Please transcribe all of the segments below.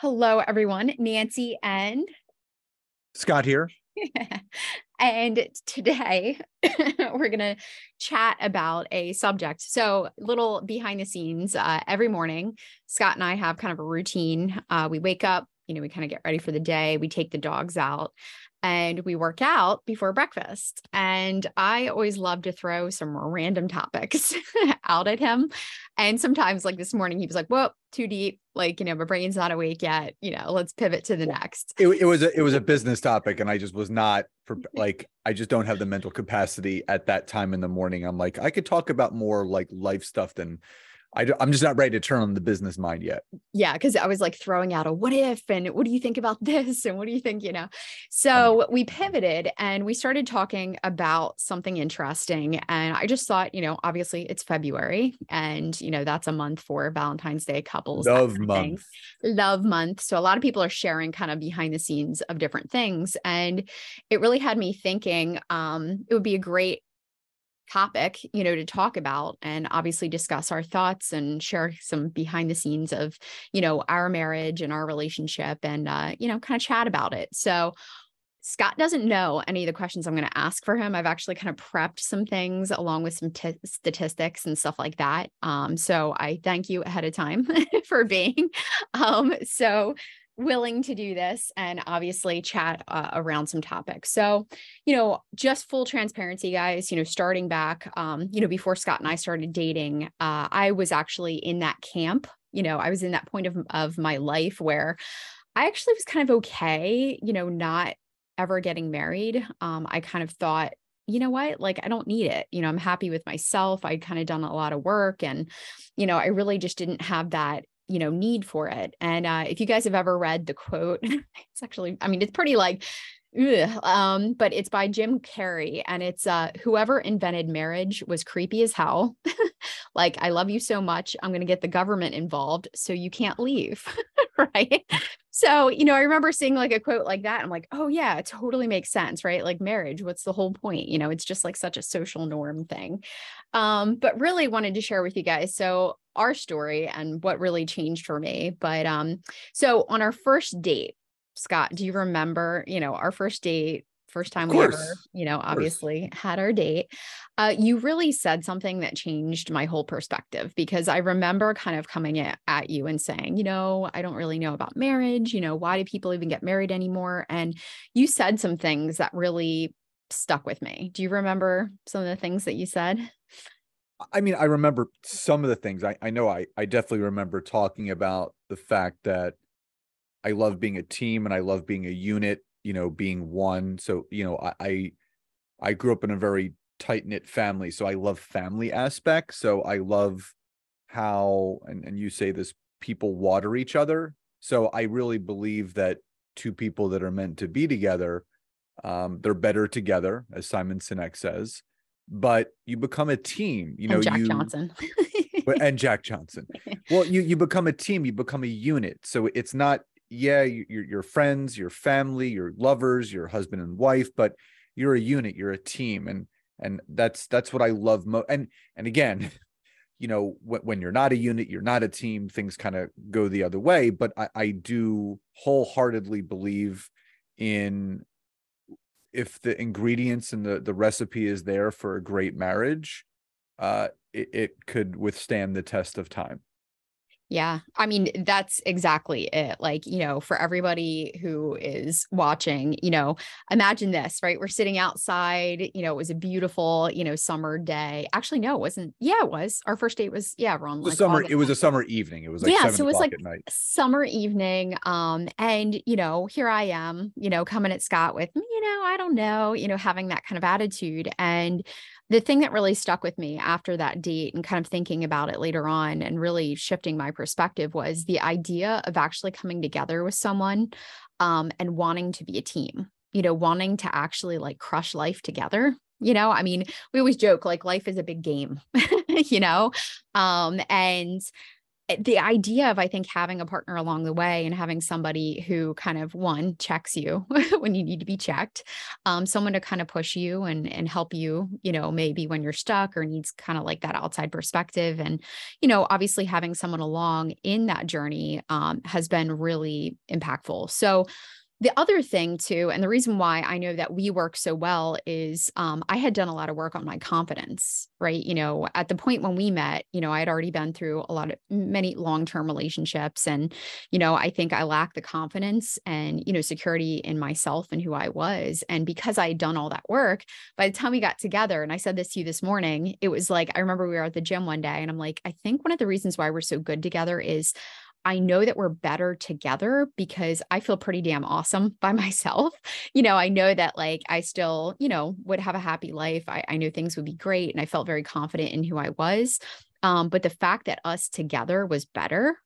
Hello, everyone. Nancy and Scott here. and today we're going to chat about a subject. So, little behind the scenes. Uh, every morning, Scott and I have kind of a routine. Uh, we wake up, you know, we kind of get ready for the day, we take the dogs out, and we work out before breakfast. And I always love to throw some random topics out at him. And sometimes, like this morning, he was like, Whoa, too deep. Like, you know, my brain's not awake yet. You know, let's pivot to the next. It, it was a, it was a business topic, and I just was not for like I just don't have the mental capacity at that time in the morning. I'm like, I could talk about more like life stuff than I, am just not ready to turn on the business mind yet. Yeah, because I was like throwing out a what if and what do you think about this and what do you think, you know? So we pivoted and we started talking about something interesting. And I just thought, you know, obviously it's February and, you know, that's a month for Valentine's Day couples. Love month. Love month. So a lot of people are sharing kind of behind the scenes of different things. And it really had me thinking um, it would be a great topic you know to talk about and obviously discuss our thoughts and share some behind the scenes of you know our marriage and our relationship and uh, you know kind of chat about it so Scott doesn't know any of the questions I'm going to ask for him. I've actually kind of prepped some things along with some t- statistics and stuff like that. Um, so I thank you ahead of time for being um, so willing to do this and obviously chat uh, around some topics. So, you know, just full transparency, guys, you know, starting back, um, you know, before Scott and I started dating, uh, I was actually in that camp. You know, I was in that point of, of my life where I actually was kind of okay, you know, not ever getting married. Um, I kind of thought, you know what like i don't need it you know i'm happy with myself i'd kind of done a lot of work and you know i really just didn't have that you know need for it. And uh, if you guys have ever read the quote it's actually i mean it's pretty like ugh, um, but it's by jim carrey and it's uh, whoever invented marriage was creepy as hell. Like i love you so much i'm to get the government involved so you can't leave. Right? So you know i remember seeing like a quote like that i'm like oh yeah it totally makes sense right? Like marriage what's the whole point? You know it's just like such a social norm thing. Um but really wanted to share with you guys so our story and what really changed for me. But um, so on our first date, Scott, do you remember, you know, our first date, first time we ever, you know, obviously had our date. Uh, you really said something that changed my whole perspective because I remember kind of coming at, at you and saying, you know, I don't really know about marriage. You know, why do people even get married anymore? And you said some things that really stuck with me. Do you remember some of the things that you said? I mean, I remember some of the things. I, I know I, I definitely remember talking about the fact that I love being a team and I love being a unit, you know, being one. So, you know, I I, I grew up in a very tight-knit family. So I love family aspects. So I love how and, and you say this people water each other. So I really believe that two people that are meant to be together, um, they're better together, as Simon Sinek says but you become a team. You know, and Jack you, Johnson. and Jack Johnson. Well, you you become a team. You become a unit. So it's not yeah, you're your friends, your family, your lovers, your husband and wife, but you're a unit. You're a team, and and that's that's what I love most. And and again. You know, when, when you're not a unit, you're not a team, things kind of go the other way. But I, I do wholeheartedly believe in if the ingredients and the the recipe is there for a great marriage, uh, it, it could withstand the test of time. Yeah. I mean, that's exactly it. Like, you know, for everybody who is watching, you know, imagine this, right? We're sitting outside, you know, it was a beautiful, you know, summer day. Actually, no, it wasn't. Yeah, it was. Our first date was, yeah, around like summer. August. It was a summer evening. It was like, yeah, so it was like summer evening. Um, and, you know, here I am, you know, coming at Scott with, you know, I don't know, you know, having that kind of attitude. And the thing that really stuck with me after that date and kind of thinking about it later on and really shifting my perspective was the idea of actually coming together with someone um, and wanting to be a team, you know, wanting to actually like crush life together. You know, I mean, we always joke like life is a big game, you know, um, and the idea of i think having a partner along the way and having somebody who kind of one checks you when you need to be checked um, someone to kind of push you and and help you you know maybe when you're stuck or needs kind of like that outside perspective. And you know obviously having someone along in that journey um, has been really impactful. So the other thing too and the reason why i know that we work so well is um, i had done a lot of work on my confidence right? You know at the point when we met you know i had already been through a lot of many long-term relationships and you know i think i lacked the confidence and you know security in myself and who i was. And because i had done all that work by the time we got together and i said this to you this morning it was like i remember we were at the gym one day and i'm like i think one of the reasons why we're so good together is I know that we're better together because I feel pretty damn awesome by myself. You know, I know that like I still, you know, would have a happy life. I, I know things would be great. And I felt very confident in who I was. Um, but the fact that us together was better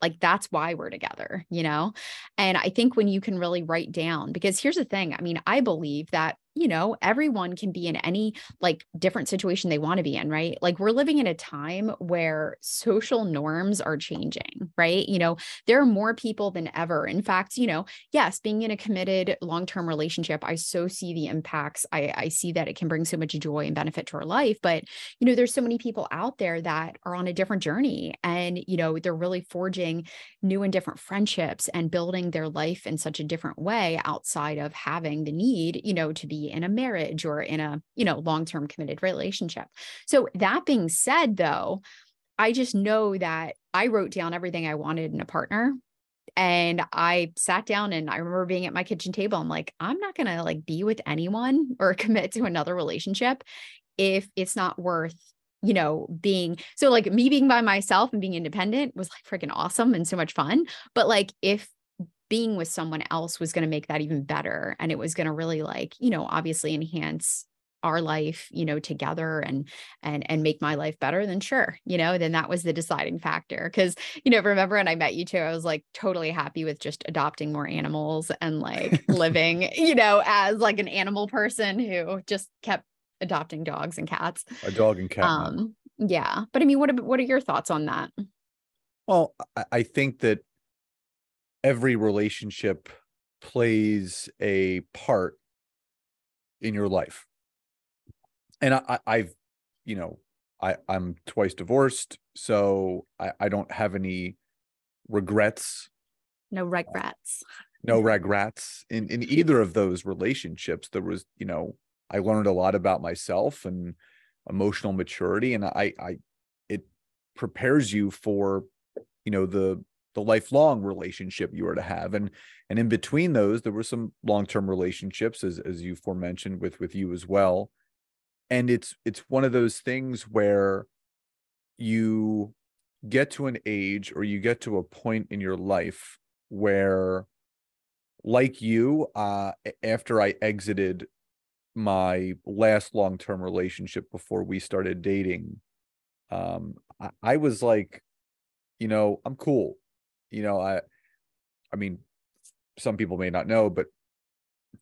like that's why we're together, you know? And I think when you can really write down, because here's the thing I mean, I believe that you know, everyone can be in any like different situation they want to be in, right? Like we're living in a time where social norms are changing, right? You know, there are more people than ever. In fact, you know, yes, being in a committed long-term relationship, I so see the impacts. I, I see that it can bring so much joy and benefit to our life. But, you know, there's so many people out there that are on a different journey and, you know, they're really forging new and different friendships and building their life in such a different way outside of having the need, you know, to be in a marriage or in a, you know, long-term committed relationship. So that being said though, I just know that I wrote down everything I wanted in a partner and I sat down and I remember being at my kitchen table. I'm like, I'm not going to like be with anyone or commit to another relationship if it's not worth you know, being so like me being by myself and being independent was like freaking awesome and so much fun. But like if being with someone else was going to make that even better and it was going to really like you know obviously enhance our life you know together and and and make my life better then sure you know then that was the deciding factor because you know remember when i met you too i was like totally happy with just adopting more animals and like living you know as like an animal person who just kept adopting dogs and cats. A dog and cat um yeah but i mean what what are your thoughts on that? Well i think that every relationship plays a part in your life. And I, i've you know i i'm twice divorced so i i don't have any regrets. No regrets. No regrets in in either of those relationships. There was you know i learned a lot about myself and emotional maturity and i i it prepares you for you know the the lifelong relationship you were to have. And and in between those there were some long-term relationships as as you forementioned with with you as well. And it's it's one of those things where you get to an age or you get to a point in your life where like you uh after i exited my last long-term relationship before we started dating um I, I was like you know i'm cool you know, I, I mean, some people may not know, but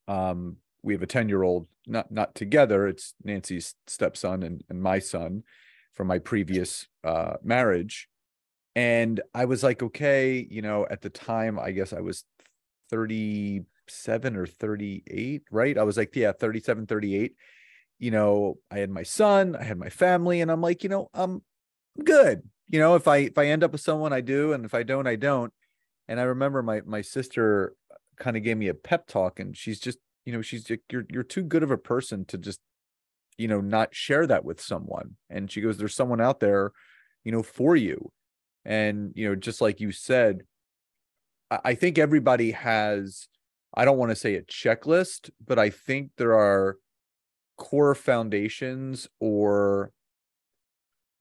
um, we have a 10 year old, not, not together. It's Nancy's stepson and, and my son from my previous uh, marriage. And I was like, okay, you know, at the time, I guess I was 37 or 38, right? I was like, yeah, 37, 38. You know, I had my son, I had my family, and I'm like, you know, I'm good you know, if I if I end up with someone, I do, and if I don't, I don't. And I remember my my sister kind of gave me a pep talk, and she's just, you know, she's you're you're too good of a person to just, you know, not share that with someone. And she goes, "There's someone out there, you know, for you." And you know, just like you said, I, I think everybody has. I don't want to say a checklist, but I think there are core foundations or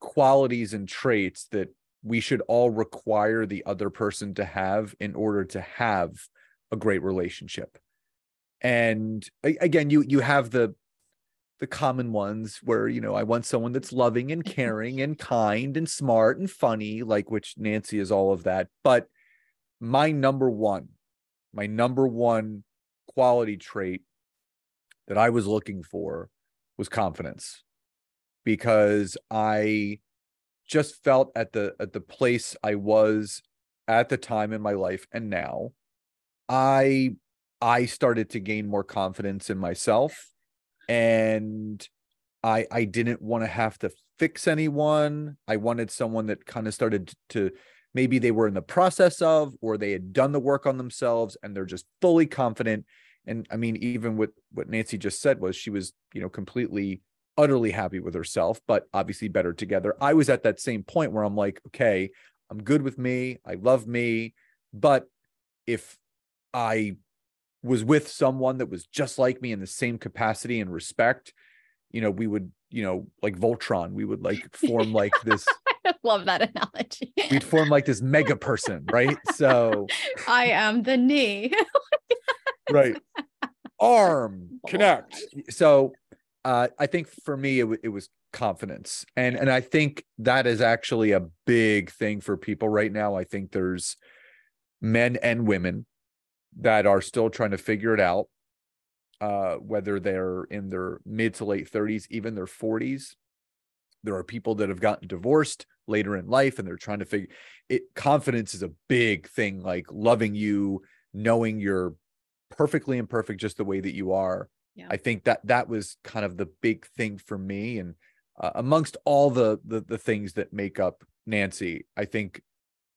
qualities and traits that we should all require the other person to have in order to have a great relationship and again you you have the the common ones where you know I want someone that's loving and caring and kind and smart and funny, like which Nancy is all of that. But my number one, my number one quality trait that I was looking for was confidence because I just felt at the at the place I was at the time in my life and now I I started to gain more confidence in myself and I I didn't want to have to fix anyone. I wanted someone that kind of started to maybe they were in the process of or they had done the work on themselves and they're just fully confident and I mean even what what Nancy just said was she was, you know, completely utterly happy with herself, but obviously better together. I was at that same point where I'm like, okay, I'm good with me. I love me, but if I was with someone that was just like me in the same capacity and respect, you know, we would, you know, like Voltron, we would like form like this. I love that analogy. we'd form like this mega person, right? So I am the knee. right. Arm, connect. So uh, I think for me, it, it was confidence. And, and I think that is actually a big thing for people right now. I think there's men and women that are still trying to figure it out, uh, whether they're in their mid to late 30s, even their 40s. There are people that have gotten divorced later in life and they're trying to figure it. Confidence is a big thing, like loving you, knowing you're perfectly imperfect just the way that you are. Yeah. I think that that was kind of the big thing for me. And uh, amongst all the, the the things that make up Nancy, I think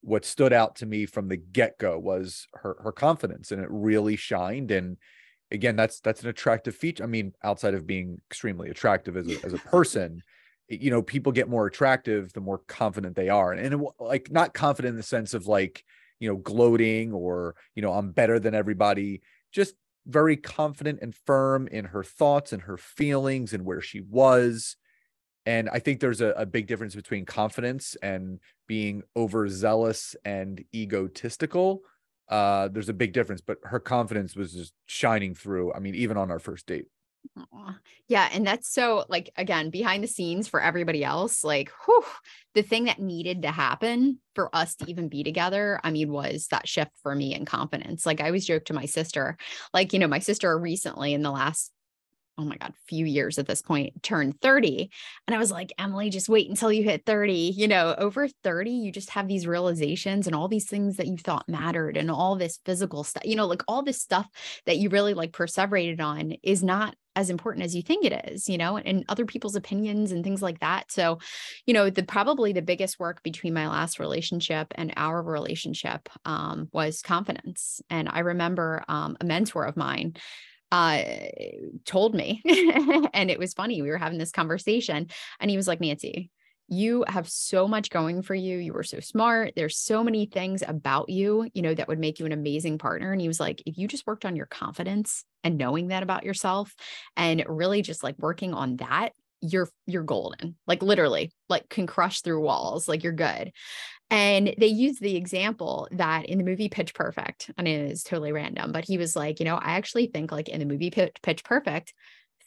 what stood out to me from the get-go was her her confidence and it really shined and again that's that's an attractive feature i mean outside of being extremely attractive as a, as a person you know people get more attractive the more confident they are and, and like not confident in the sense of like you know gloating or you know i'm better than everybody just very confident and firm in her thoughts and her feelings and where she was and I think there's a, a big difference between confidence and being overzealous and egotistical. Uh, there's a big difference, but her confidence was just shining through. I mean, even on our first date. Yeah. And that's so like again, behind the scenes for everybody else, like whew, the thing that needed to happen for us to even be together, I mean, was that shift for me in confidence. Like I always joke to my sister, like, you know, my sister recently in the last oh my God, few years at this point, turned 30. And I was like, Emily, just wait until you hit 30. You know, over 30, you just have these realizations and all these things that you thought mattered and all this physical stuff, you know, like all this stuff that you really like perseverated on is not as important as you think it is, you know, and other people's opinions and things like that. So, you know, the probably the biggest work between my last relationship and our relationship um, was confidence. And I remember um, a mentor of mine uh told me and it was funny we were having this conversation and he was like Nancy you have so much going for you you were so smart there's so many things about you you know that would make you an amazing partner and he was like if you just worked on your confidence and knowing that about yourself and really just like working on that you're you're golden like literally like can crush through walls like you're good and they used the example that in the movie Pitch Perfect, and it is totally random, but he was like, you know, I actually think like in the movie Pitch Perfect,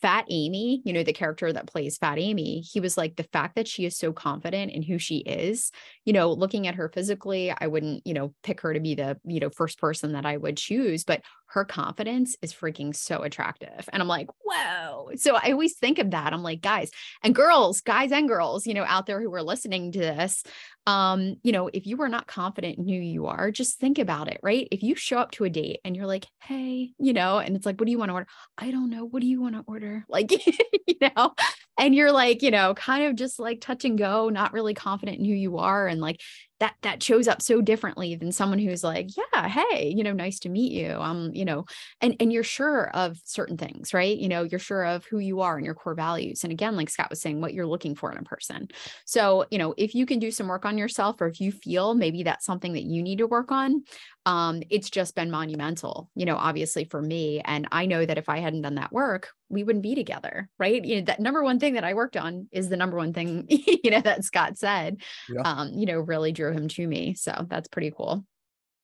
Fat Amy, you know, the character that plays Fat Amy, he was like, the fact that she is so confident in who she is, you know, looking at her physically, I wouldn't, you know, pick her to be the, you know, first person that I would choose, but her confidence is freaking so attractive. And I'm like, whoa. So I always think of that. I'm like, guys and girls, guys and girls, you know, out there who are listening to this, um, you know, if you are not confident in who you are, just think about it, right? If you show up to a date and you're like, hey, you know, and it's like, what do you want to order? I don't know. What do you want to order? Like, you know, and you're like, you know, kind of just like touch and go, not really confident in who you are. And like, that that shows up so differently than someone who's like yeah hey you know nice to meet you um you know and and you're sure of certain things right? You know you're sure of who you are and your core values and again like Scott was saying what you're looking for in a person. So you know if you can do some work on yourself or if you feel maybe that's something that you need to work on um it's just been monumental you know obviously for me and I know that if I hadn't done that work we wouldn't be together right you know that number one thing that I worked on is the number one thing you know that Scott said yeah. um you know really drew him to me. So that's pretty cool.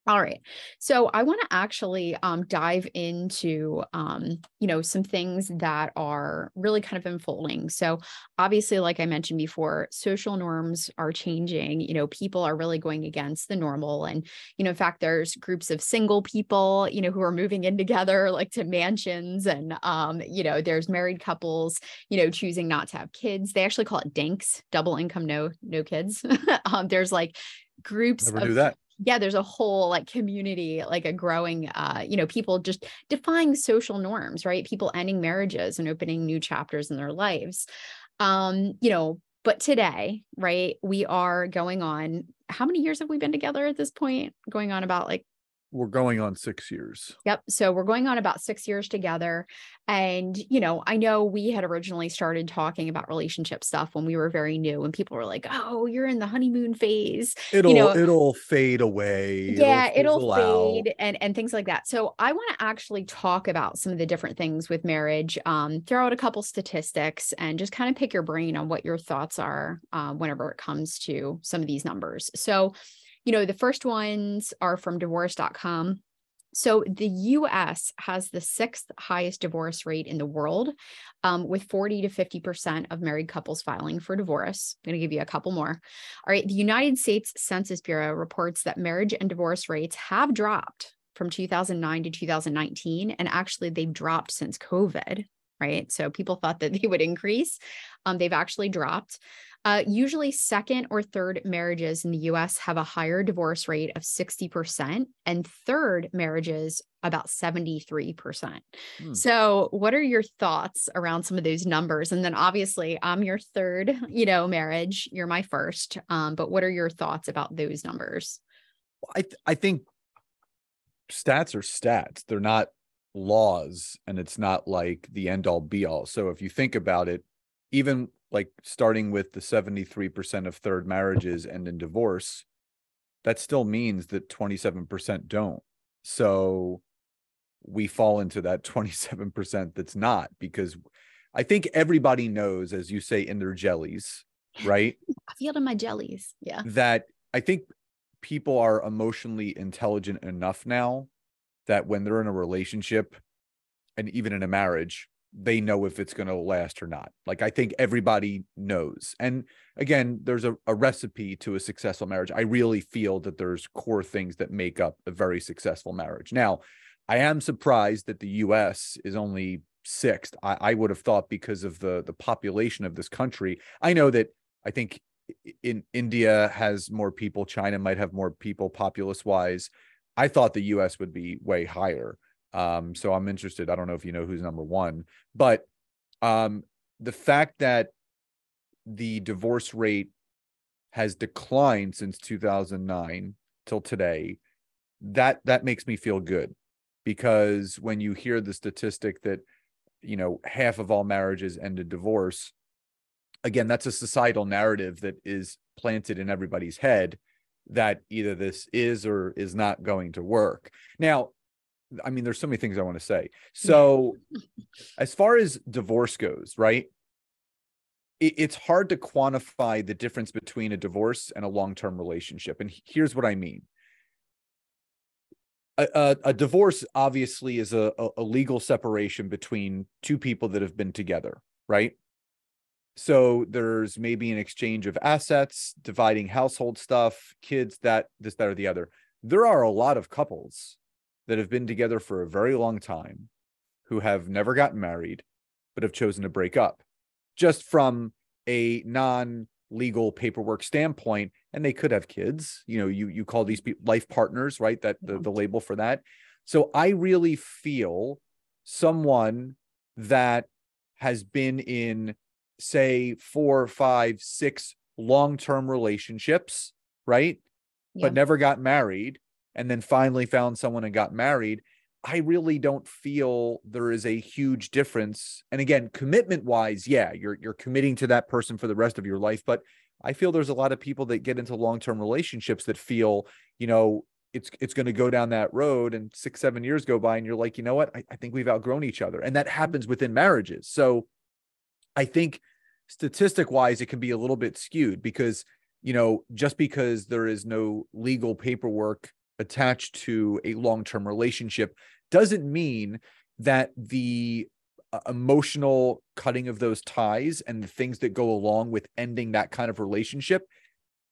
All right. So I want to actually um, dive into, um, you know, some things that are really kind of unfolding. So obviously, like I mentioned before, social norms are changing. You know, people are really going against the normal. And, you know, in fact, there's groups of single people, you know, who are moving in together like to mansions. And, um, you know, there's married couples, you know, choosing not to have kids. They actually call it DINKs, double income, no, no kids. um, there's like groups Never of. Yeah there's a whole like community like a growing uh you know people just defying social norms right? People ending marriages and opening new chapters in their lives. Um you know but today right we are going on how many years have we been together at this point? Going on about like We're going on six years. Yep. So we're going on about six years together. And, you know, I know we had originally started talking about relationship stuff when we were very new, and people were like, oh, you're in the honeymoon phase. It'll you know- it'll fade away. yeah it'll, out. fade and and things like that so i want to actually talk about some of the different things with marriage um throw out a couple statistics and just kind of pick your brain on what your thoughts are um, whenever it comes to some of these numbers so you know the first ones are from divorce.com so the US has the sixth highest divorce rate in the world, um, with 40 to 50% of married couples filing for divorce. I'm going to give you a couple more. All right. The United States Census Bureau reports that marriage and divorce rates have dropped from 2009 to 2019. And actually, they've dropped since COVID, right? So people thought that they would increase. Um, they've actually dropped. Uh, usually, second or third marriages in the US have a higher divorce rate of 60%, and third marriages about 73%. Hmm. So, what are your thoughts around some of those numbers? And then, obviously, I'm your third, you know, marriage. You're my first. Um, but what are your thoughts about those numbers? I th- I think stats are stats. They're not laws, and it's not like the end all be all. So if you think about it, even like starting with the 73% of third marriages end in divorce, that still means that 27% don't. So we fall into that 27% that's not because I think everybody knows, as you say, in their jellies, right? I feel in my jellies. Yeah. that I think people are emotionally intelligent enough now that when they're in a relationship and even in a marriage, they know if it's going to last or not. Like I think everybody knows. And again, there's a, a recipe to a successful marriage. I really feel that there's core things that make up a very successful marriage. Now, I am surprised that the US is only sixth. I, I would have thought because of the the population of this country. I know that I think in India has more people, China might have more people populace wise. I thought the US would be way higher. Um, so I'm interested. I don't know if you know who's number one, but um, the fact that the divorce rate has declined since 2009 till today, that that makes me feel good because when you hear the statistic that you know half of all marriages end in divorce, again, that's a societal narrative that is planted in everybody's head that either this is or is not going to work. Now, I mean, there's so many things I want to say. So, as far as divorce goes, right? It, it's hard to quantify the difference between a divorce and a long-term relationship. And here's what I mean. A, a, a divorce obviously is a, a legal separation between two people that have been together, right? So there's maybe an exchange of assets, dividing household stuff, kids, that, this, that, or the other. There are a lot of couples that have been together for a very long time who have never gotten married, but have chosen to break up just from a non legal paperwork standpoint. And they could have kids, you know, you, you call these people life partners, right? That the, mm-hmm. the label for that. So I really feel someone that has been in say four, five, six long-term relationships, right? Yeah. But never got married and then finally found someone and got married. I really don't feel there is a huge difference. And again, commitment wise, yeah, you're you're committing to that person for the rest of your life. But I feel there's a lot of people that get into long-term relationships that feel, you know, it's it's going to go down that road and six, seven years go by, and you're like, you know what? I, I think we've outgrown each other. And that mm-hmm. happens within marriages. So I think statistic wise, it can be a little bit skewed because, you know, just because there is no legal paperwork attached to a long-term relationship doesn't mean that the uh, emotional cutting of those ties and the things that go along with ending that kind of relationship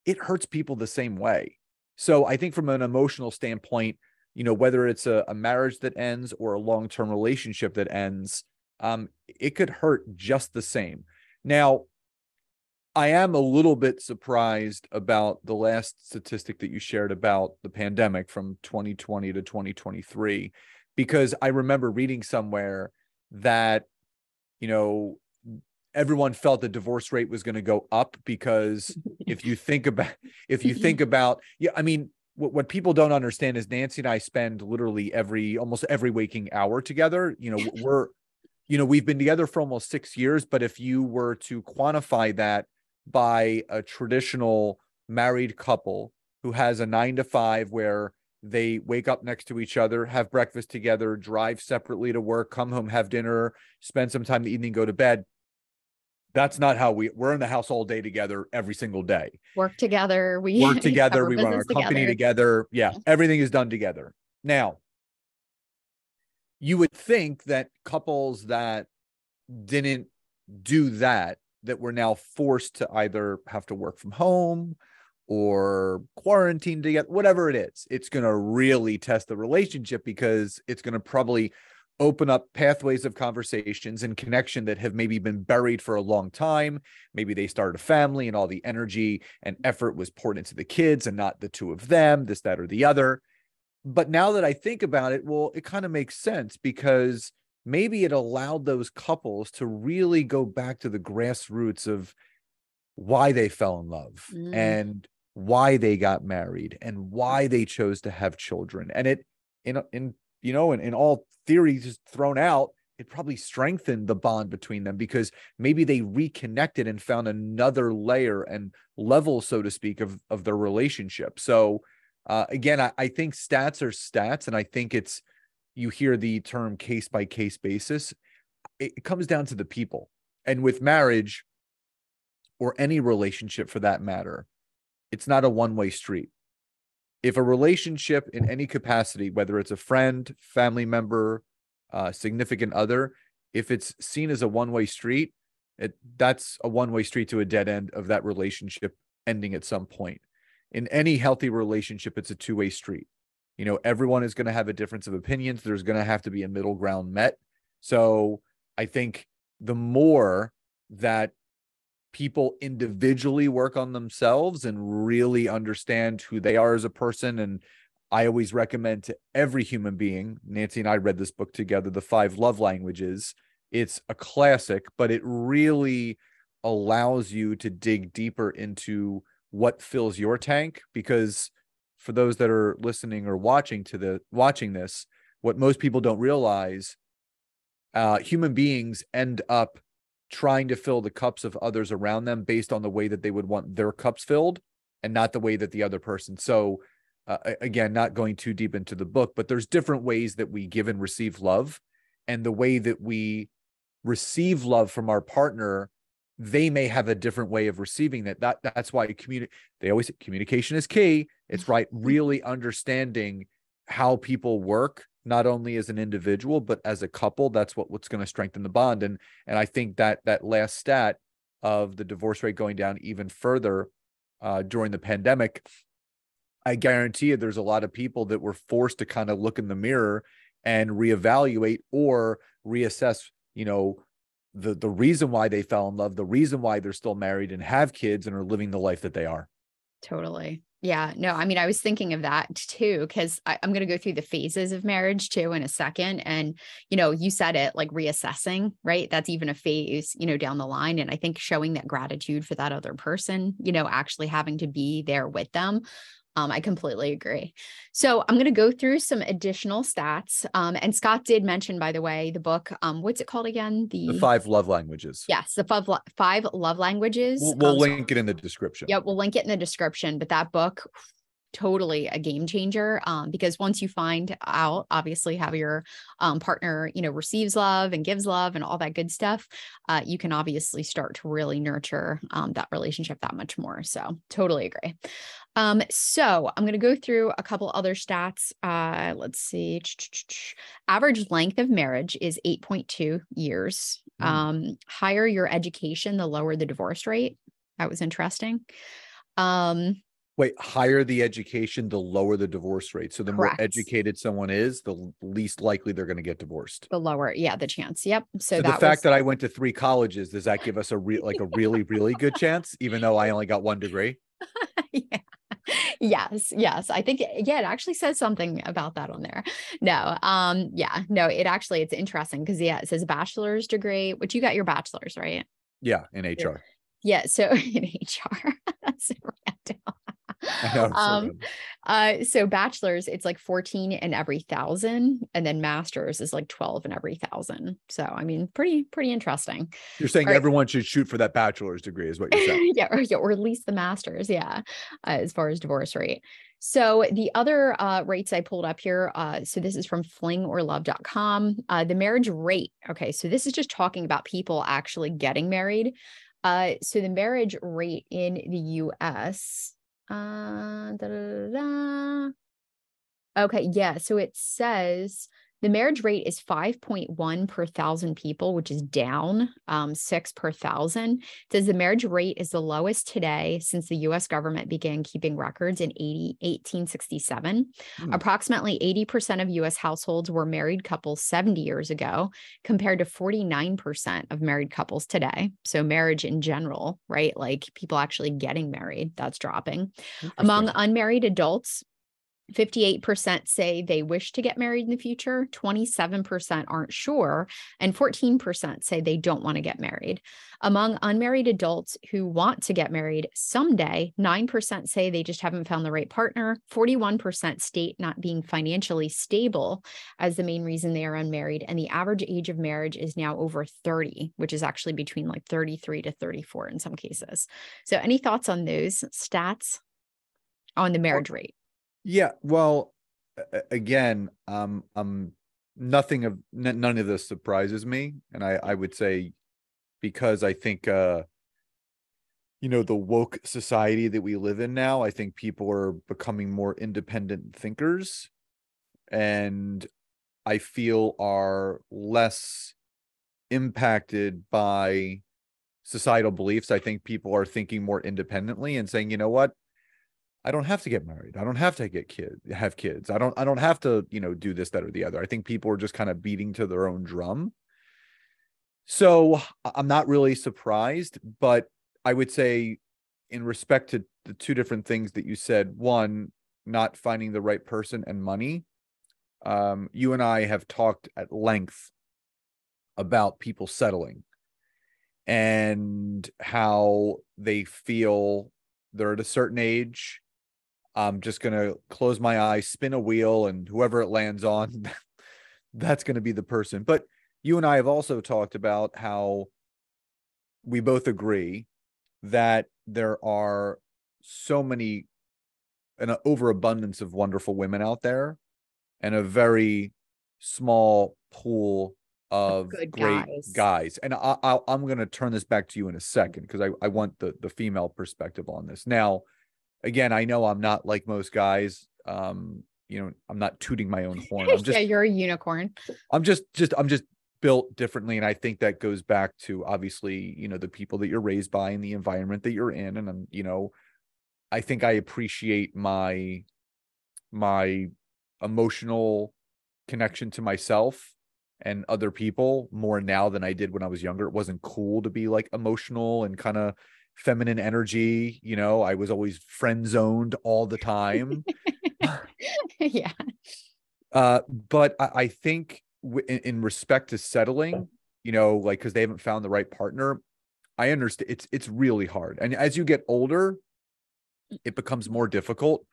it hurts people the same way. So i think from an emotional standpoint you know whether it's a, a marriage that ends or a long-term relationship that ends um, it could hurt just the same now I am a little bit surprised about the last statistic that you shared about the pandemic from 2020 to 2023, because I remember reading somewhere that, you know, everyone felt the divorce rate was going to go up because if you think about, if you think about, yeah, I mean, what, what people don't understand is Nancy and I spend literally every, almost every waking hour together. You know, we're, you know, we've been together for almost six years, but if you were to quantify that, by a traditional married couple who has a nine to five where they wake up next to each other, have breakfast together, drive separately to work, come home, have dinner, spend some time in the evening, go to bed. That's not how we we're in the house all day together every single day. Work together. We work together. We run our company together. Yeah, everything is done together. Now, you would think that couples that didn't do that that we're now forced to either have to work from home or quarantine together, whatever it is, it's going to really test the relationship because it's going to probably open up pathways of conversations and connection that have maybe been buried for a long time. Maybe they started a family and all the energy and effort was poured into the kids and not the two of them, this, that, or the other. But now that I think about it, well, it kind of makes sense because maybe it allowed those couples to really go back to the grassroots of why they fell in love mm. and why they got married and why they chose to have children and it in in you know in, in all theories thrown out it probably strengthened the bond between them because maybe they reconnected and found another layer and level so to speak of of their relationship so uh, again I, I think stats are stats and i think it's you hear the term case by case basis. It comes down to the people. And with marriage or any relationship for that matter, it's not a one way street. If a relationship in any capacity, whether it's a friend, family member, uh, significant other, if it's seen as a one way street, it, that's a one way street to a dead end of that relationship ending at some point. In any healthy relationship, it's a two way street. You know everyone is going to have a difference of opinions. There's going to have to be a middle ground met. So i think the more that people individually work on themselves and really understand who they are as a person and i always recommend to every human being nancy and i read this book together the five love languages. It's a classic but it really allows you to dig deeper into what fills your tank because for those that are listening or watching to the watching this, what most people don't realize, uh, human beings end up trying to fill the cups of others around them based on the way that they would want their cups filled and not the way that the other person. So uh, again, not going too deep into the book, but there's different ways that we give and receive love and the way that we receive love from our partner they may have a different way of receiving that. That that's why communi- they always say communication is key. It's right, really understanding how people work, not only as an individual, but as a couple. That's what, what's going to strengthen the bond. And and I think that that last stat of the divorce rate going down even further uh, during the pandemic, I guarantee you there's a lot of people that were forced to kind of look in the mirror and reevaluate or reassess, you know, the the reason why they fell in love, the reason why they're still married and have kids and are living the life that they are. Totally. Yeah. No, I mean, I was thinking of that too, because I'm going to go through the phases of marriage too in a second. And, you know, you said it like reassessing, right? That's even a phase, you know, down the line. And I think showing that gratitude for that other person, you know, actually having to be there with them um, I completely agree. So I'm going to go through some additional stats. Um, and Scott did mention, by the way, the book. Um, what's it called again? The, the five love languages. Yes, the five five love languages. We'll, we'll um, link it in the description. Yeah, we'll link it in the description. But that book, totally a game changer um, because once you find out obviously how your um, partner you know receives love and gives love and all that good stuff uh, you can obviously start to really nurture um, that relationship that much more so totally agree um, so i'm going to go through a couple other stats uh, let's see average length of marriage is 8.2 years mm. um, higher your education the lower the divorce rate that was interesting um Wait, higher the education, the lower the divorce rate. So the Correct. more educated someone is, the least likely they're going to get divorced. The lower, yeah, the chance. Yep. So, so the fact was... that I went to three colleges, does that give us a real, like a really, really good chance, even though I only got one degree? yeah. Yes, yes. I think yeah, it actually says something about that on there. No, um, yeah, no, it actually it's interesting because yeah, it says bachelor's degree, which you got your bachelor's, right? Yeah, in HR. Yeah, so in HR. That's random. um, uh, so bachelor's, it's like 14 in every thousand, and then master's is like 12 in every thousand. So I mean, pretty, pretty interesting. You're saying everyone should shoot for that bachelor's degree, is what you're saying. yeah, or, yeah, or at least the master's, yeah, uh, as far as divorce rate. So the other uh, rates I pulled up here, uh, so this is from flingorlove.com. Uh, the marriage rate. Okay, so this is just talking about people actually getting married. Uh, so the marriage rate in the U.S. Uh, okay, yeah. So it says the marriage rate is 5.1 per thousand people, which is down um, six per thousand. It says the marriage rate is the lowest today since the US government began keeping records in 80, 1867. Hmm. Approximately 80% of US households were married couples 70 years ago, compared to 49% of married couples today. So, marriage in general, right? Like people actually getting married, that's dropping. Among unmarried adults, 58% say they wish to get married in the future, 27% aren't sure, and 14% say they don't want to get married. Among unmarried adults who want to get married someday, 9% say they just haven't found the right partner. 41% state not being financially stable as the main reason they are unmarried. And the average age of marriage is now over 30, which is actually between like 33 to 34 in some cases. So, any thoughts on those stats on the marriage rate? Yeah, well, again, um, um, nothing of n- none of this surprises me, and I I would say because I think uh, you know, the woke society that we live in now, I think people are becoming more independent thinkers, and I feel are less impacted by societal beliefs. I think people are thinking more independently and saying, you know what, I don't have to get married. I don't have to get kids, have kids. I don't, I don't have to, you know, do this, that, or the other. I think people are just kind of beating to their own drum. So I'm not really surprised, but I would say, in respect to the two different things that you said, one, not finding the right person and money. Um, you and I have talked at length about people settling and how they feel they're at a certain age I'm just going to close my eyes, spin a wheel, and whoever it lands on, that's going to be the person. But you and I have also talked about how we both agree that there are so many an overabundance of wonderful women out there and a very small pool of Good great guys. guys. And I, I, am going to turn this back to you in a second because I, I want the, the female perspective on this. Now, again, I know I'm not like most guys. Um, you know, I'm not tooting my own horn. I'm just yeah, you're a unicorn. I'm just just I'm just built differently. And I think that goes back to obviously, you know, the people that you're raised by and the environment that you're in. And I'm, you know, I think I appreciate my my emotional connection to myself and other people more now than I did when I was younger. It wasn't cool to be like emotional and kind of feminine energy. You know, I was always friend zoned all the time. yeah. Uh, but I, I think w- in, in respect to settling, you know, like because they haven't found the right partner, I understand it's it's really hard. And as you get older, it becomes more difficult.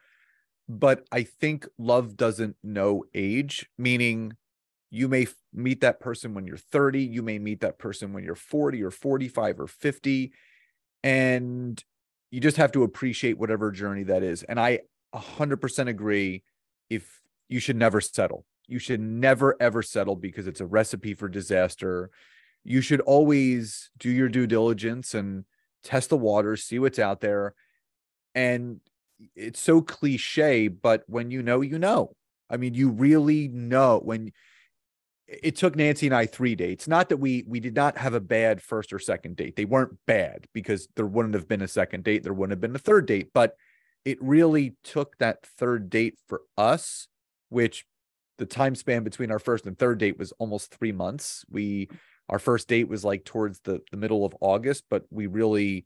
But I think love doesn't know age, meaning you may meet that person when you're 30, you may meet that person when you're 40 or 45 or 50 and you just have to appreciate whatever journey that is and i 100% agree if you should never settle. You should never ever settle because it's a recipe for disaster. You should always do your due diligence and test the waters, see what's out there. And it's so cliche, but when you know, you know. I mean, you really know when it took Nancy and I three dates. Not that we we did not have a bad first or second date. They weren't bad because there wouldn't have been a second date, there wouldn't have been a third date, but it really took that third date for us, which the time span between our first and third date was almost 3 months. We our first date was like towards the the middle of August, but we really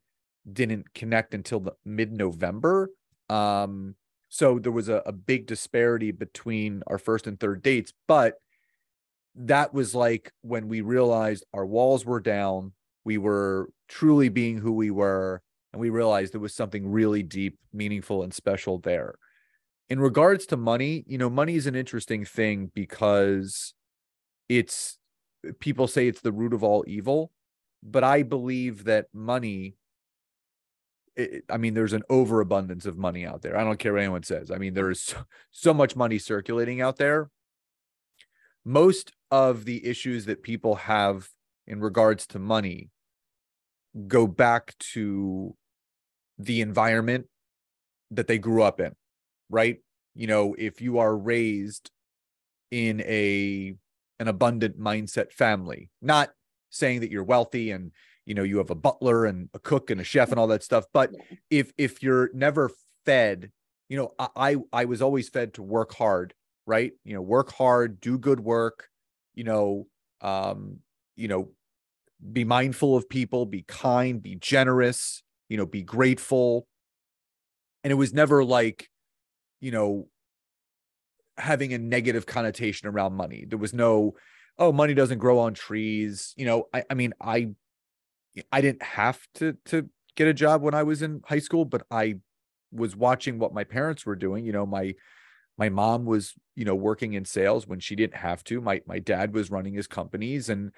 didn't connect until the mid-November. Um so there was a, a big disparity between our first and third dates, but that was like when we realized our walls were down, we were truly being who we were, and we realized there was something really deep, meaningful, and special there. In regards to money, you know, money is an interesting thing because it's people say it's the root of all evil, but I believe that money I mean, there's an overabundance of money out there. I don't care what anyone says. I mean, there is so, so much money circulating out there. Most of the issues that people have in regards to money go back to the environment that they grew up in, right? You know, if you are raised in a an abundant mindset family, not saying that you're wealthy and you know you have a butler and a cook and a chef and all that stuff, but if if you're never fed, you know, I I was always fed to work hard, right? You know, work hard, do good work, you know, um, you know, be mindful of people, be kind, be generous, you know, be grateful. And it was never like, you know, having a negative connotation around money. There was no, oh, money doesn't grow on trees. You know, I, I mean, I I didn't have to to get a job when I was in high school, but I was watching what my parents were doing. You know, my my mom was you know working in sales when she didn't have to. My my dad was running his companies and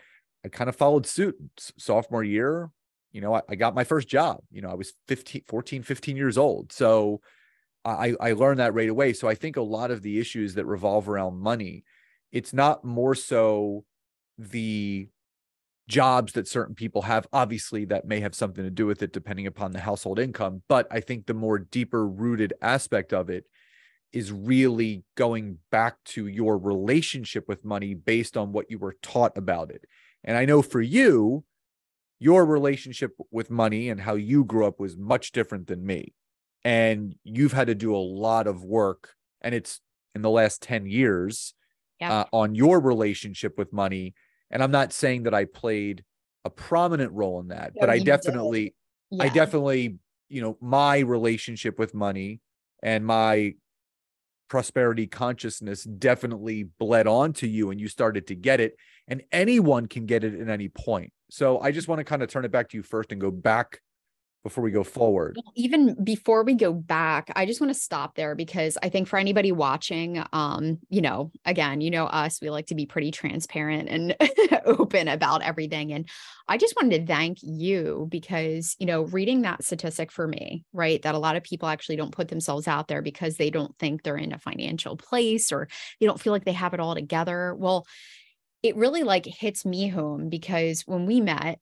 i kind of followed suit. Sophomore year you know I, I, got my first job. You know i was 15 14 15 years old. So i i learned that right away. So i think a lot of the issues that revolve around money it's not more so the jobs that certain people have obviously that may have something to do with it depending upon the household income but i think the more deeper rooted aspect of it is really going back to your relationship with money based on what you were taught about it. And I know for you, your relationship with money and how you grew up was much different than me. And you've had to do a lot of work, and it's in the last 10 years yep. uh, on your relationship with money. And I'm not saying that I played a prominent role in that, but I definitely, yeah. I definitely, you know, my relationship with money and my prosperity consciousness definitely bled onto you and you started to get it and anyone can get it at any point. So i just want to kind of turn it back to you first and go back before we go forward? Even before we go back, I just want to stop there because I think for anybody watching, um, you know, again, you know us, we like to be pretty transparent and open about everything. And I just wanted to thank you because, you know, reading that statistic for me, right, that a lot of people actually don't put themselves out there because they don't think they're in a financial place or they don't feel like they have it all together. Well, it really like hits me home because when we met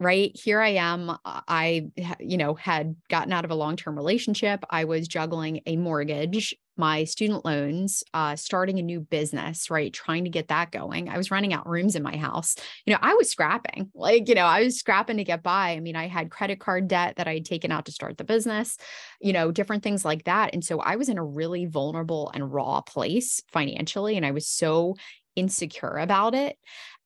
right? Here i am i you know had gotten out of a long-term relationship i was juggling a mortgage my student loans uh, starting a new business right? Trying to get that going. I was running out rooms in my house. You know i was scrapping like you know i was scrapping to get by. I mean i had credit card debt that i had taken out to start the business you know different things like that. And so i was in a really vulnerable and raw place financially and i was so insecure about it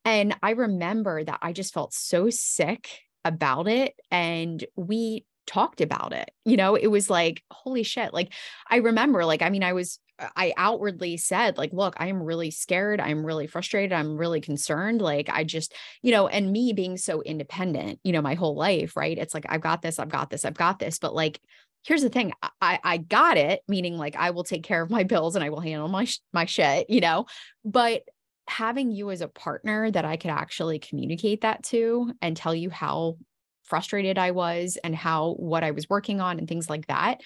and I remember that I just felt so sick about it. And we talked about it. You know, it was like, holy shit. Like, I remember, like, I mean, I was, uh, I outwardly said, like, look, I am really scared. I'm really frustrated. I'm really concerned. Like, I just, you know, and me being so independent, you know, my whole life, right? It's like, I've got this, I've got this, I've got this. But like, here's the thing I, I got it meaning like i will take care of my bills and i will handle my my shit you know but having you as a partner that I could actually communicate that to and tell you how frustrated I was and how what I was working on and things like that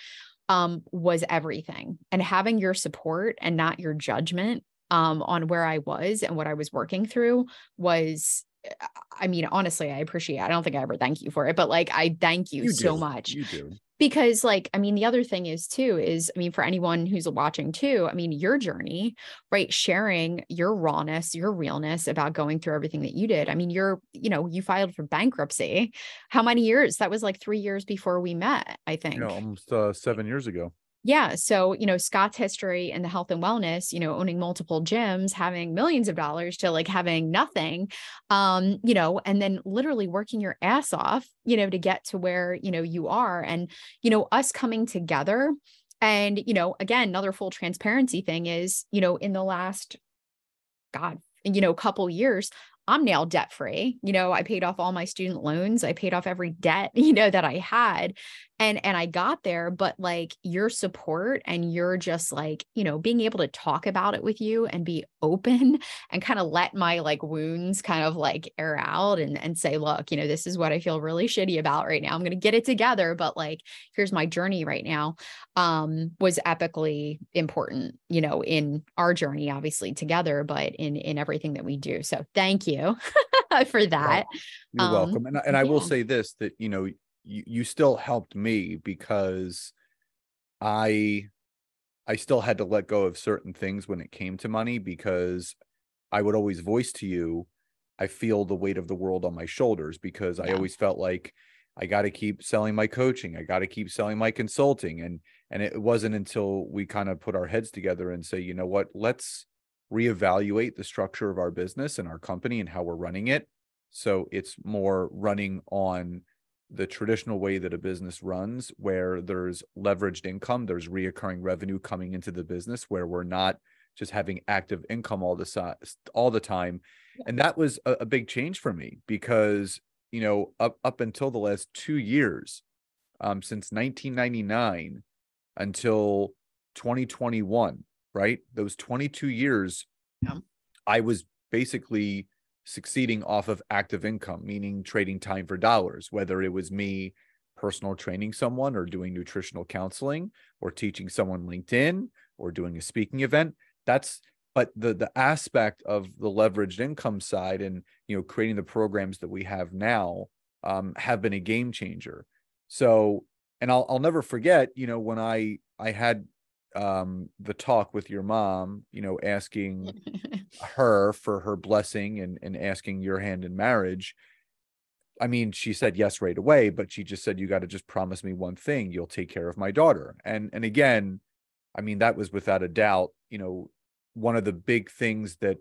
um, was everything. And having your support and not your judgment um, on where I was and what I was working through was I mean, honestly, I appreciate it. I don't think I ever thank you for it, but like I thank you, You so much You do. Because like i mean the other thing is too is i mean for anyone who's watching too i mean your journey right sharing your rawness your realness about going through everything that you did. I mean you're you know you filed for bankruptcy. How many years? That was like three years before we met i think know, almost uh, seven years ago. Yeah. So, you know, Scott's history in the health and wellness, you know, owning multiple gyms, having millions of dollars to like having nothing, um, you know, and then literally working your ass off, you know, to get to where, you know, you are. And, you know, us coming together. And, you know, again, another full transparency thing is, you know, in the last, God, you know, couple years, I'm now debt free. You know, I paid off all my student loans. I paid off every debt, you know, that I had. And and I got there, but like your support and you're just like, you know, being able to talk about it with you and be open and kind of let my like wounds kind of like air out and and say, look, you know, this is what I feel really shitty about right now. I'm going to get it together, but like here's my journey right now. Um was epically important, you know, in our journey obviously together, but in in everything that we do. So thank you for that. You're Um, welcome. And and I will say this that you know you, you still helped me because I I still had to let go of certain things when it came to money because I would always voice to you I feel the weight of the world on my shoulders because I always felt like I got to keep selling my coaching. I got to keep selling my consulting and and it wasn't until we kind of put our heads together and say, you know what, let's reevaluate the structure of our business and our company and how we're running it. So it's more running on the traditional way that a business runs, where there's leveraged income, there's reoccurring revenue coming into the business, where we're not just having active income all the si- all the time. And that was a, a big change for me because you know up up until the last two years, um, since 1999 until 2021, right? Those 22 years, Yeah. I was basically succeeding off of active income, meaning trading time for dollars, whether it was me personal training someone or doing nutritional counseling or teaching someone LinkedIn or doing a speaking event. That's but the the aspect of the leveraged income side and you know creating the programs that we have now um, have been a game changer. So and I'll I'll never forget, you know, when I I had um the talk with your mom, you know, asking her for her blessing and and asking your hand in marriage. I mean, she said yes right away, but she just said you got to just promise me one thing, you'll take care of my daughter. And and again, I mean, that was without a doubt, you know, one of the big things that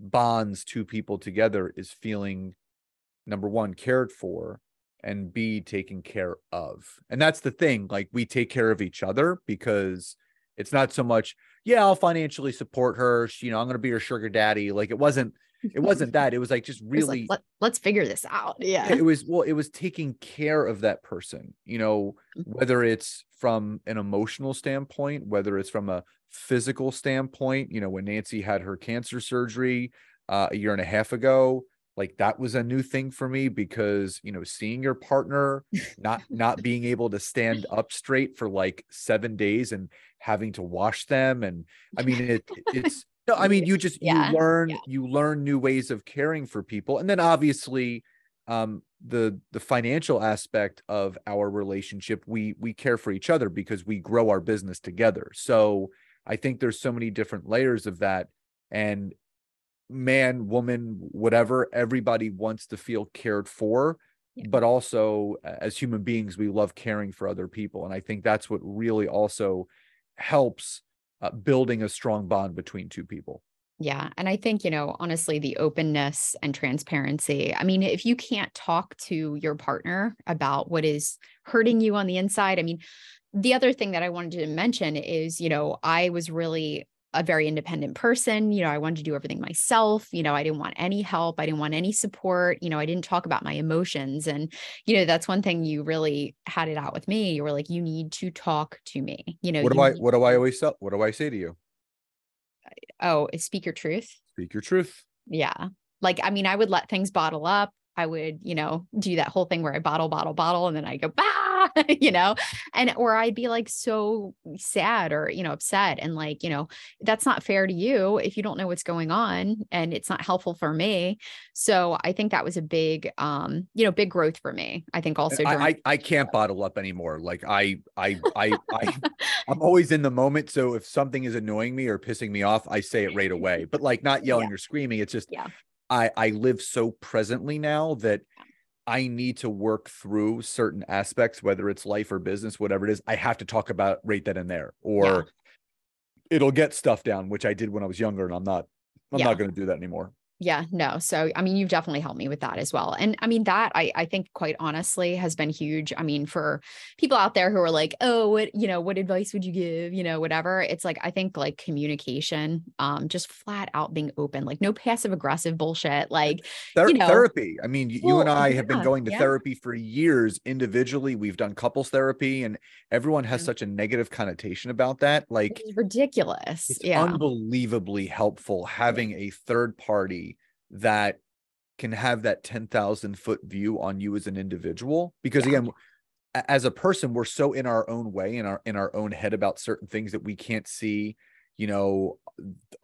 bonds two people together is feeling number one cared for and b taken care of and that's the thing like we take care of each other because it's not so much yeah i'll financially support her she- you know i'm going to be her sugar daddy like it wasn't it wasn't that it was like just It's like, really Let, let's figure this out. Yeah. it was well it was taking care of that person you know Mhm. whether it's from an emotional standpoint whether it's from a physical standpoint you know when nancy had her cancer surgery uh, a year and a half ago like that was a new thing for me because you know seeing your partner not not being able to stand up straight for like seven days and having to wash them and i mean it it's no i mean you just Yeah, you learn yeah. you learn new ways of caring for people. And then obviously um the the financial aspect of our relationship we we care for each other because we grow our business together. So i think there's so many different layers of that. And man woman whatever everybody wants to feel cared for Yeah. but also as human beings we love caring for other people and i think that's what really also helps uh, building a strong bond between two people Yeah. And I think, you know, honestly, the openness and transparency. I mean, if you can't talk to your partner about what is hurting you on the inside, I mean, the other thing that I wanted to mention is, you know, I was really a very independent person. You know, I wanted to do everything myself. You know, I didn't want any help. I didn't want any support. You know, I didn't talk about my emotions. And, you know, that's one thing you really had it out with me. You were like, you need to talk to me. You know, what do you i need what do i always say what do i say to you Oh, speak your truth. speak your truth Yeah. Like, I mean, I would let things bottle up. I would, you know, do that whole thing where I bottle, bottle, bottle, and then I go, bah, you know, and or I'd be like so sad or, you know, upset. And like, you know, that's not fair to you if you don't know what's going on and it's not helpful for me. So I think that was a big, um, you know, big growth for me. I think also, I, I, I can't bottle up anymore. Like I, I, I, I, I'm always in the moment. So if something is annoying me or pissing me off, I say it right away, but like not yelling yeah. or screaming. It's just, yeah. I, I live so presently now that I need to work through certain aspects, whether it's life or business, whatever it is. I have to talk about right then and there, or yeah. it'll get stuff down, which I did when I was younger, and I'm not. I'm yeah. not going to do that anymore yeah no so i mean you've definitely helped me with that as well and i mean that i i think quite honestly has been huge i mean for people out there who are like oh what you know what advice would you give you know whatever it's like i think like communication um just flat out being open like no passive aggressive bullshit like Ther- you know, therapy i mean you, well, you and i have been going to yeah. therapy for years individually we've done couples therapy and everyone has mm-hmm. such a negative connotation about that like it's ridiculous it's yeah unbelievably helpful having a third party that can have that 10,000 foot view on you as an individual because yeah. again as a person we're so in our own way in our in our own head about certain things that we can't see you know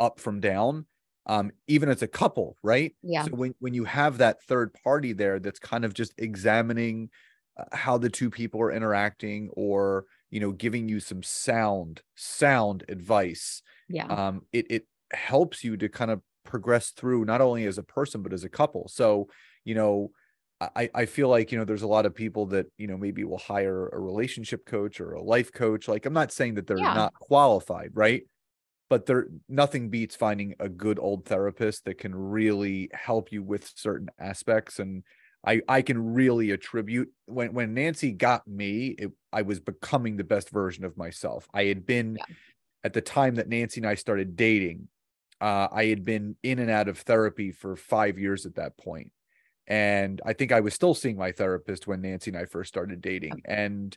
up from down um even as a couple right? Yeah. So when when you have that third party there that's kind of just examining uh, how the two people are interacting or you know giving you some sound sound advice yeah. um it it helps you to kind of progress through not only as a person but as a couple. So you know I, I feel like you know there's a lot of people that you know maybe will hire a relationship coach or a life coach. Like i'm not saying that they're yeah. not qualified right? But there nothing beats finding a good old therapist that can really help you with certain aspects. And i i can really attribute when when nancy got me it, i was becoming the best version of myself. I had been yeah. at the time that nancy and i started dating uh, I had been in and out of therapy for five years at that point. And I think I was still seeing my therapist when Nancy and I first started dating. And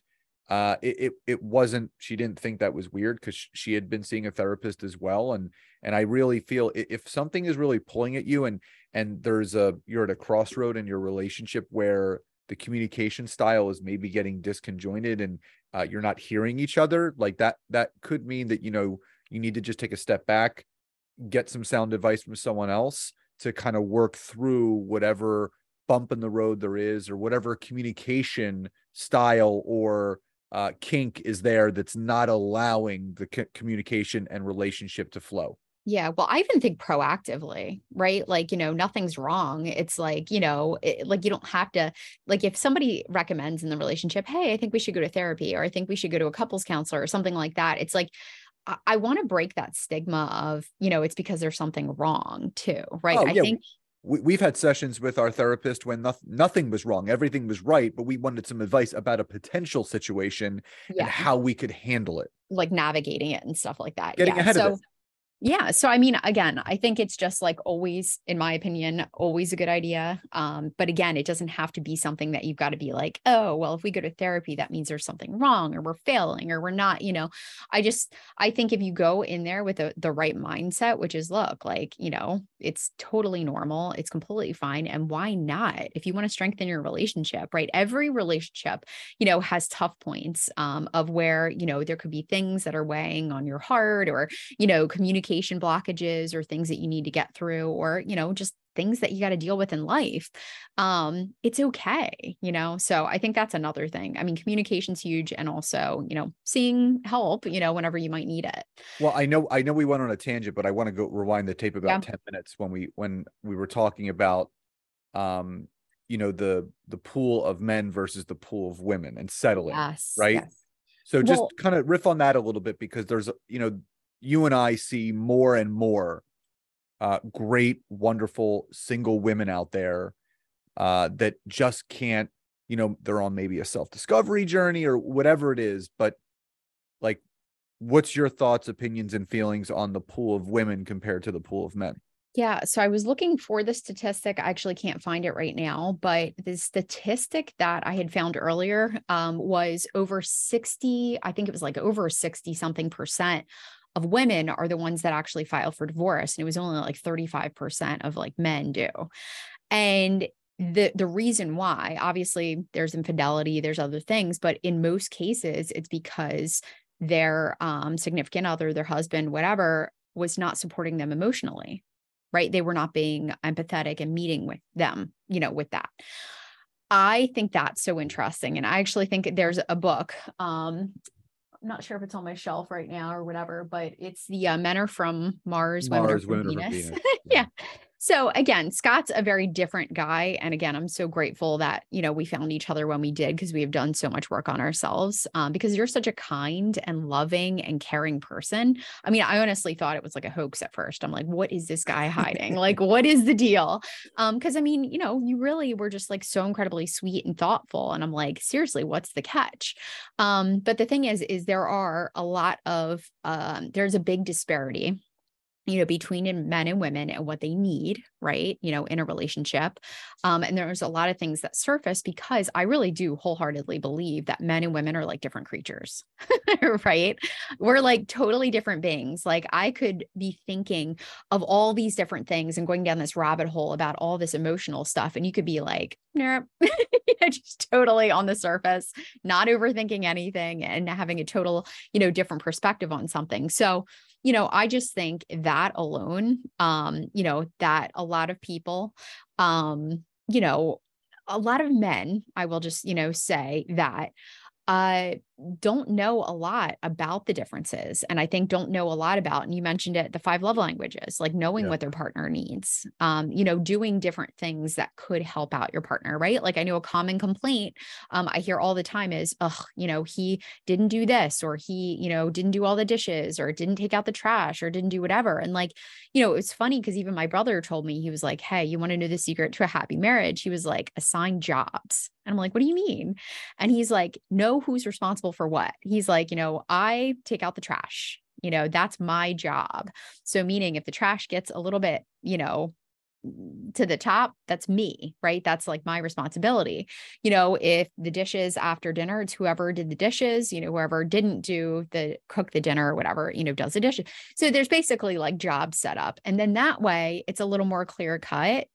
uh, it, it, it wasn't, she didn't think that was weird because she had been seeing a therapist as well. And, and I really feel if something is really pulling at you and, and there's a, you're at a crossroad in your relationship where the communication style is maybe getting disconjointed and uh, you're not hearing each other like that, that could mean that, you know, you need to just take a step back, get some sound advice from someone else to kind of work through whatever bump in the road there is or whatever communication style or uh, kink is there that's not allowing the c- communication and relationship to flow. Yeah. Well, I even think proactively, right? Like, you know, nothing's wrong. It's like, you know, it, like you don't have to, like, if somebody recommends in the relationship, hey, I think we should go to therapy or I think we should go to a couples counselor or something like that, it's like, I, I want to break that stigma of, you know, it's because there's something wrong too, right? Oh, I yeah. think we, have had sessions with our therapist when no, nothing was wrong, everything was right, but we wanted some advice about a potential situation yeah. and how we could handle it, like navigating it and stuff like that. Getting yeah. ahead so, of it. Yeah. So, I mean, again, I think it's just like always, in my opinion, always a good idea. Um, but again, it doesn't have to be something that you've got to be like, oh, well, if we go to therapy, that means there's something wrong or we're failing or we're not, you know, I just, I think if you go in there with the, the right mindset, which is look, like, you know, it's totally normal, it's completely fine. And why not? If you want to strengthen your relationship, right? Every relationship, you know, has tough points um, of where, you know, there could be things that are weighing on your heart or, you know, communication communication blockages or things that you need to get through or you know just things that you got to deal with in life um it's okay you know so i think that's another thing i mean communication's huge and also you know seeing help you know whenever you might need it well i know i know we went on a tangent but i want to go rewind the tape about yeah. 10 minutes when we when we were talking about um you know the the pool of men versus the pool of women and settling yes, right yes. so just well, kind of riff on that a little bit because there's you know you and I see more and more uh, great, wonderful single women out there uh, that just can't, you know, they're on maybe a self discovery journey or whatever it is. But like, what's your thoughts, opinions, and feelings on the pool of women compared to the pool of men? Yeah. So I was looking for the statistic. I actually can't find it right now, but the statistic that I had found earlier um, was over 60, I think it was like over 60 something percent of women are the ones that actually file for divorce. And it was only like 35% of like men do. And the the reason why obviously there's infidelity there's other things but in most cases it's because their um significant other their husband whatever was not supporting them emotionally right they were not being empathetic and meeting with them you know with that i think that's so interesting and i actually think there's a book um I'm not sure if it's on my shelf right now or whatever, but it's the uh, Men Are From Mars, Mars Women Are From Women Are From Venus. Venus. yeah. So again, Scott's a very different guy. And again, I'm so grateful that, you know, we found each other when we did because we have done so much work on ourselves. Um, because you're such a kind and loving and caring person. I mean, I honestly thought it was like a hoax at first. I'm like, what is this guy hiding? like, what is the deal? Um, because I mean, you know, you really were just like so incredibly sweet and thoughtful. And I'm like, seriously, what's the catch? Um, but the thing is, is there are a lot of um, there's a big disparity you know between men and women and what they need right you know in a relationship um, and there's a lot of things that surface because i really do wholeheartedly believe that men and women are like different creatures right? We're like totally different beings. Like i could be thinking of all these different things and going down this rabbit hole about all this emotional stuff and you could be like nope just totally on the surface not overthinking anything and having a total you know different perspective on something. So you know i just think that alone um you know that a lot of people um you know a lot of men i will just you know say that uh don't know a lot about the differences and i think don't know a lot about and you mentioned it the five love languages like knowing Yeah. what their partner needs um you know doing different things that could help out your partner right? Like i know a common complaint um i hear all the time is oh you know he didn't do this or he you know didn't do all the dishes or didn't take out the trash or didn't do whatever and like you know it's funny because even my brother told me he was like hey you want to know the secret to a happy marriage? He was like assign jobs and i'm like what do you mean? And he's like, know who's responsible for what. He's like, you know, I take out the trash. You know, that's my job. So, meaning if the trash gets a little bit, you know, to the top, that's me, right? That's like my responsibility. You know, if the dishes after dinner, it's whoever did the dishes, you know, whoever didn't do the cook the dinner or whatever, you know, does the dishes. So there's basically like job set up. And then that way it's a little more clear cut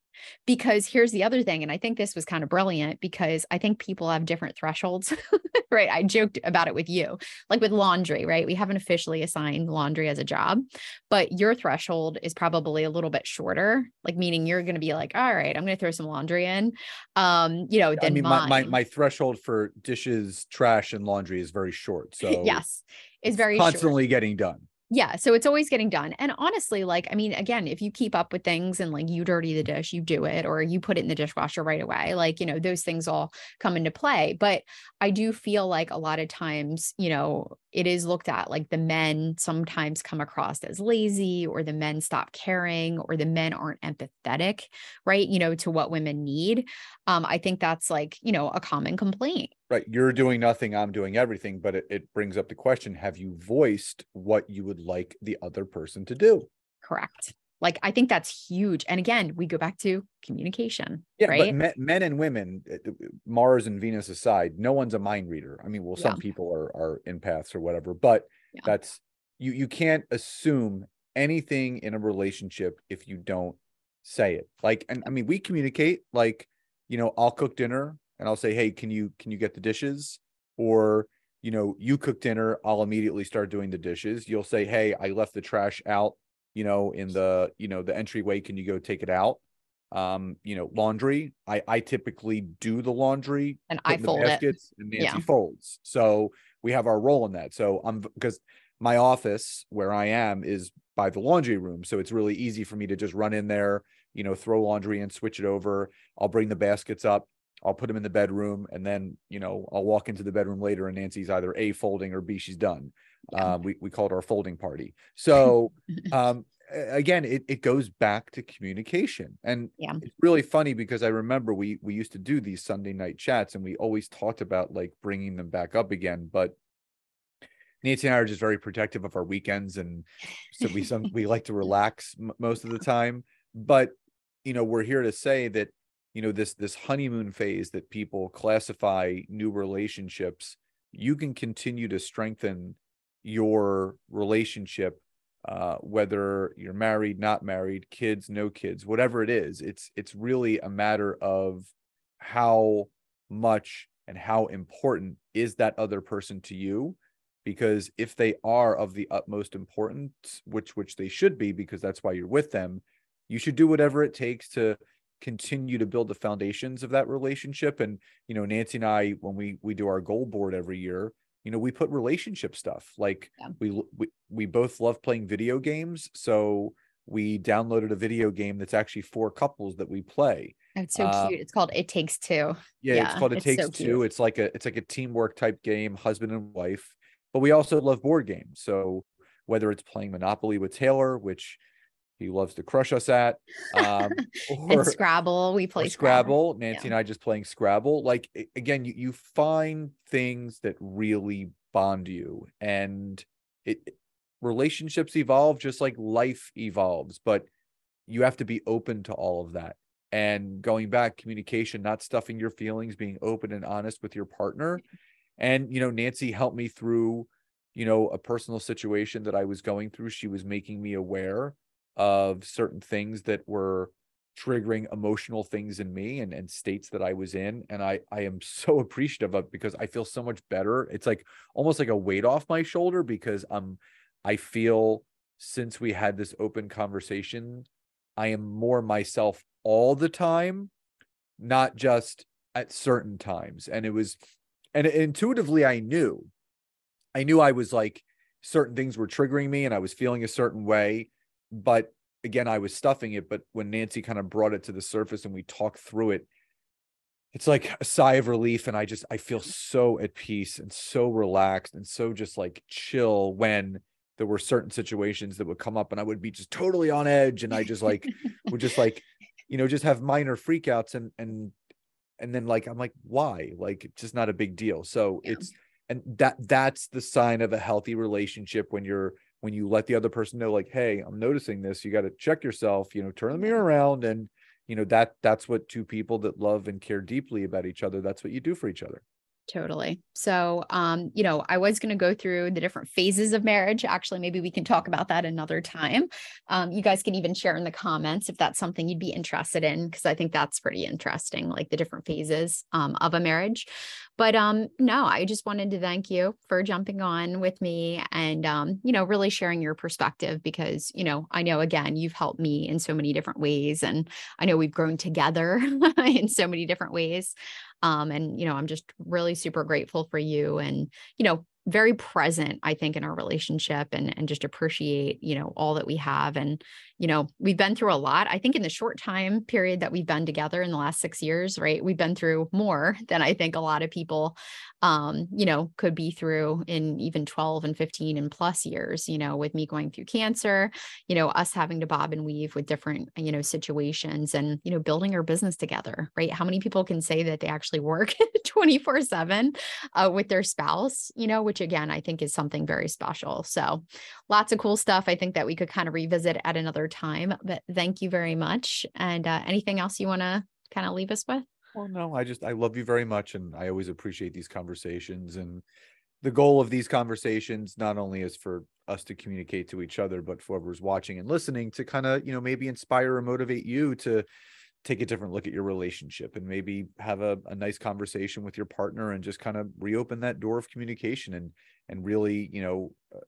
because here's the other thing and i think this was kind of brilliant because i think people have different thresholds right i joked about it with you like with laundry right we haven't officially assigned laundry as a job but your threshold is probably a little bit shorter like meaning you're going to be like all right i'm going to throw some laundry in um you know I then mean, my, my my threshold for dishes, trash, and laundry is very short. So yes is it's very short. constantly getting done. Yeah. So it's always getting done. And honestly, like, I mean, again, if you keep up with things and like you dirty the dish, you do it, or you put it in the dishwasher right away, like, you know, those things all come into play. But I do feel like a lot of times, you know, it is looked at like the men sometimes come across as lazy, or the men stop caring, or the men aren't empathetic, right? You know, to what women need. Um, I think that's like, you know, a common complaint. Right. You're doing nothing, I'm doing everything. But it, it brings up the question have you voiced what you would like the other person to do? Correct. Like, I think that's huge. And again, we go back to communication. Yeah, right. but men, men and women, uh, uh, Mars and Venus aside, no one's a mind reader. I mean, well, some Yeah. people are are empaths or whatever, but Yeah. that's you you can't assume anything in a relationship if you don't say it. Like, and I mean, we communicate like, you know, I'll cook dinner and I'll say, hey, can you can you get the dishes? Or you know, you cook dinner, I'll immediately start doing the dishes. You'll say, hey, I left the trash out, you know, in the you know the entryway. Can you go take it out? um you know laundry i i typically do the laundry and I fold it. baskets and nancy Yeah. folds so we have our role in that so i'm because my office where i am is by the laundry room so it's really easy for me to just run in there you know throw laundry and switch it over i'll bring the baskets up i'll put them in the bedroom and then you know i'll walk into the bedroom later and nancy's either a folding or b she's done. Yeah. um we, we call it our folding party. So um again it, it goes back to communication. And Yeah. it's really funny because i remember we we used to do these sunday night chats and we always talked about like bringing them back up again. But nancy and i are just very protective of our weekends and so we some we like to relax m- most of the time. But you know we're here to say that you know this this honeymoon phase that people classify new relationships you can continue to strengthen your relationship uh, whether you're married, not married, kids, no kids, whatever it is, it's it's really a matter of how much and how important is that other person to you? Because if they are of the utmost importance which which they should be because that's why you're with them you should do whatever it takes to continue to build the foundations of that relationship. And you know Nancy and I when we we do our goal board every year you know we put relationship stuff. Like yeah. we, we we both love playing video games. So we downloaded a video game that's actually for couples that we play. It's so uh, cute. It's called it takes two. Yeah, yeah it's called it it's takes so two it's like a it's like a teamwork type game husband and wife. But we also love board games. So whether it's playing monopoly with taylor which he loves to crush us at um or, and scrabble we play scrabble. scrabble nancy yeah. and i just playing scrabble like again you, you find things that really bond you and it relationships evolve just like life evolves but you have to be open to all of that and going back communication not stuffing your feelings being open and honest with your partner and you know nancy helped me through you know a personal situation that i was going through she was making me aware of certain things that were triggering emotional things in me and, and states that I was in. And I, I am so appreciative of because I feel so much better. It's like almost like a weight off my shoulder because I'm, I feel since we had this open conversation, I am more myself all the time, not just at certain times. And it was, and intuitively I knew, I knew I was like, certain things were triggering me and I was feeling a certain way but again, I was stuffing it. But when Nancy kind of brought it to the surface and we talked through it, it's like a sigh of relief. And I just, I feel so at peace and so relaxed and so just like chill when there were certain situations that would come up and I would be just totally on edge. And I just like, would just like, you know, just have minor freakouts and, and, and then like, I'm like, why? Like, it's just not a big deal. So yeah. it's, and that, that's the sign of a healthy relationship when you're, when you let the other person know like hey i'm noticing this you got to check yourself you know turn the mirror around and you know that that's what two people that love and care deeply about each other that's what you do for each other Totally. So, um, you know, I was going to go through the different phases of marriage. Actually, maybe we can talk about that another time. Um, you guys can even share in the comments if that's something you'd be interested in, because I think that's pretty interesting, like the different phases um, of a marriage. But um, no, I just wanted to thank you for jumping on with me and, um, you know, really sharing your perspective because, you know, I know again, you've helped me in so many different ways. And I know we've grown together in so many different ways. Um, and, you know, I'm just really super grateful for you and, you know, very present i think in our relationship and and just appreciate you know all that we have. And you know we've been through a lot i think in the short time period that we've been together in the last 6 years right we've been through more than i think a lot of people um you know could be through in even 12 and 15 and plus years you know with me going through cancer you know us having to bob and weave with different you know situations and you know building our business together right how many people can say that they actually work 24 7 uh, with their spouse you know which again, I think is something very special. So lots of cool stuff. I think that we could kind of revisit at another time, but thank you very much. And uh, anything else you want to kind of leave us with? Well, no, I just, I love you very much. And I always appreciate these conversations. And the goal of these conversations not only is for us to communicate to each other, but for whoever's watching and listening to kind of, you know, maybe inspire or motivate you to take a different look at your relationship and maybe have a, a nice conversation with your partner and just kind of reopen that door of communication and and really you know uh,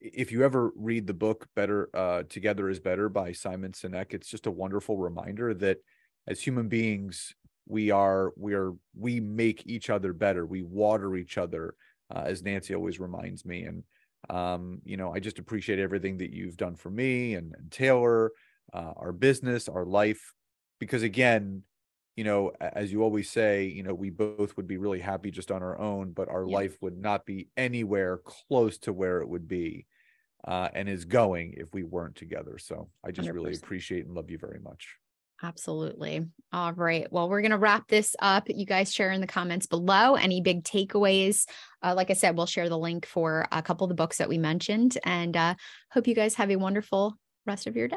if you ever read the book better uh, together is better by simon sinek it's just a wonderful reminder that as human beings we are we are we make each other better. We water each other uh, as nancy always reminds me. And um, you know i just appreciate everything that you've done for me and, and taylor uh, our business our life. Because again you know as you always say you know we both would be really happy just on our own but our yeah. life would not be anywhere close to where it would be uh, and is going if we weren't together so i just 100%. really appreciate and love you very much Absolutely. All right. Well, we're going to wrap this up. You guys share in the comments below any big takeaways. Uh, like I said, we'll share the link for a couple of the books that we mentioned and uh, hope you guys have a wonderful rest of your day.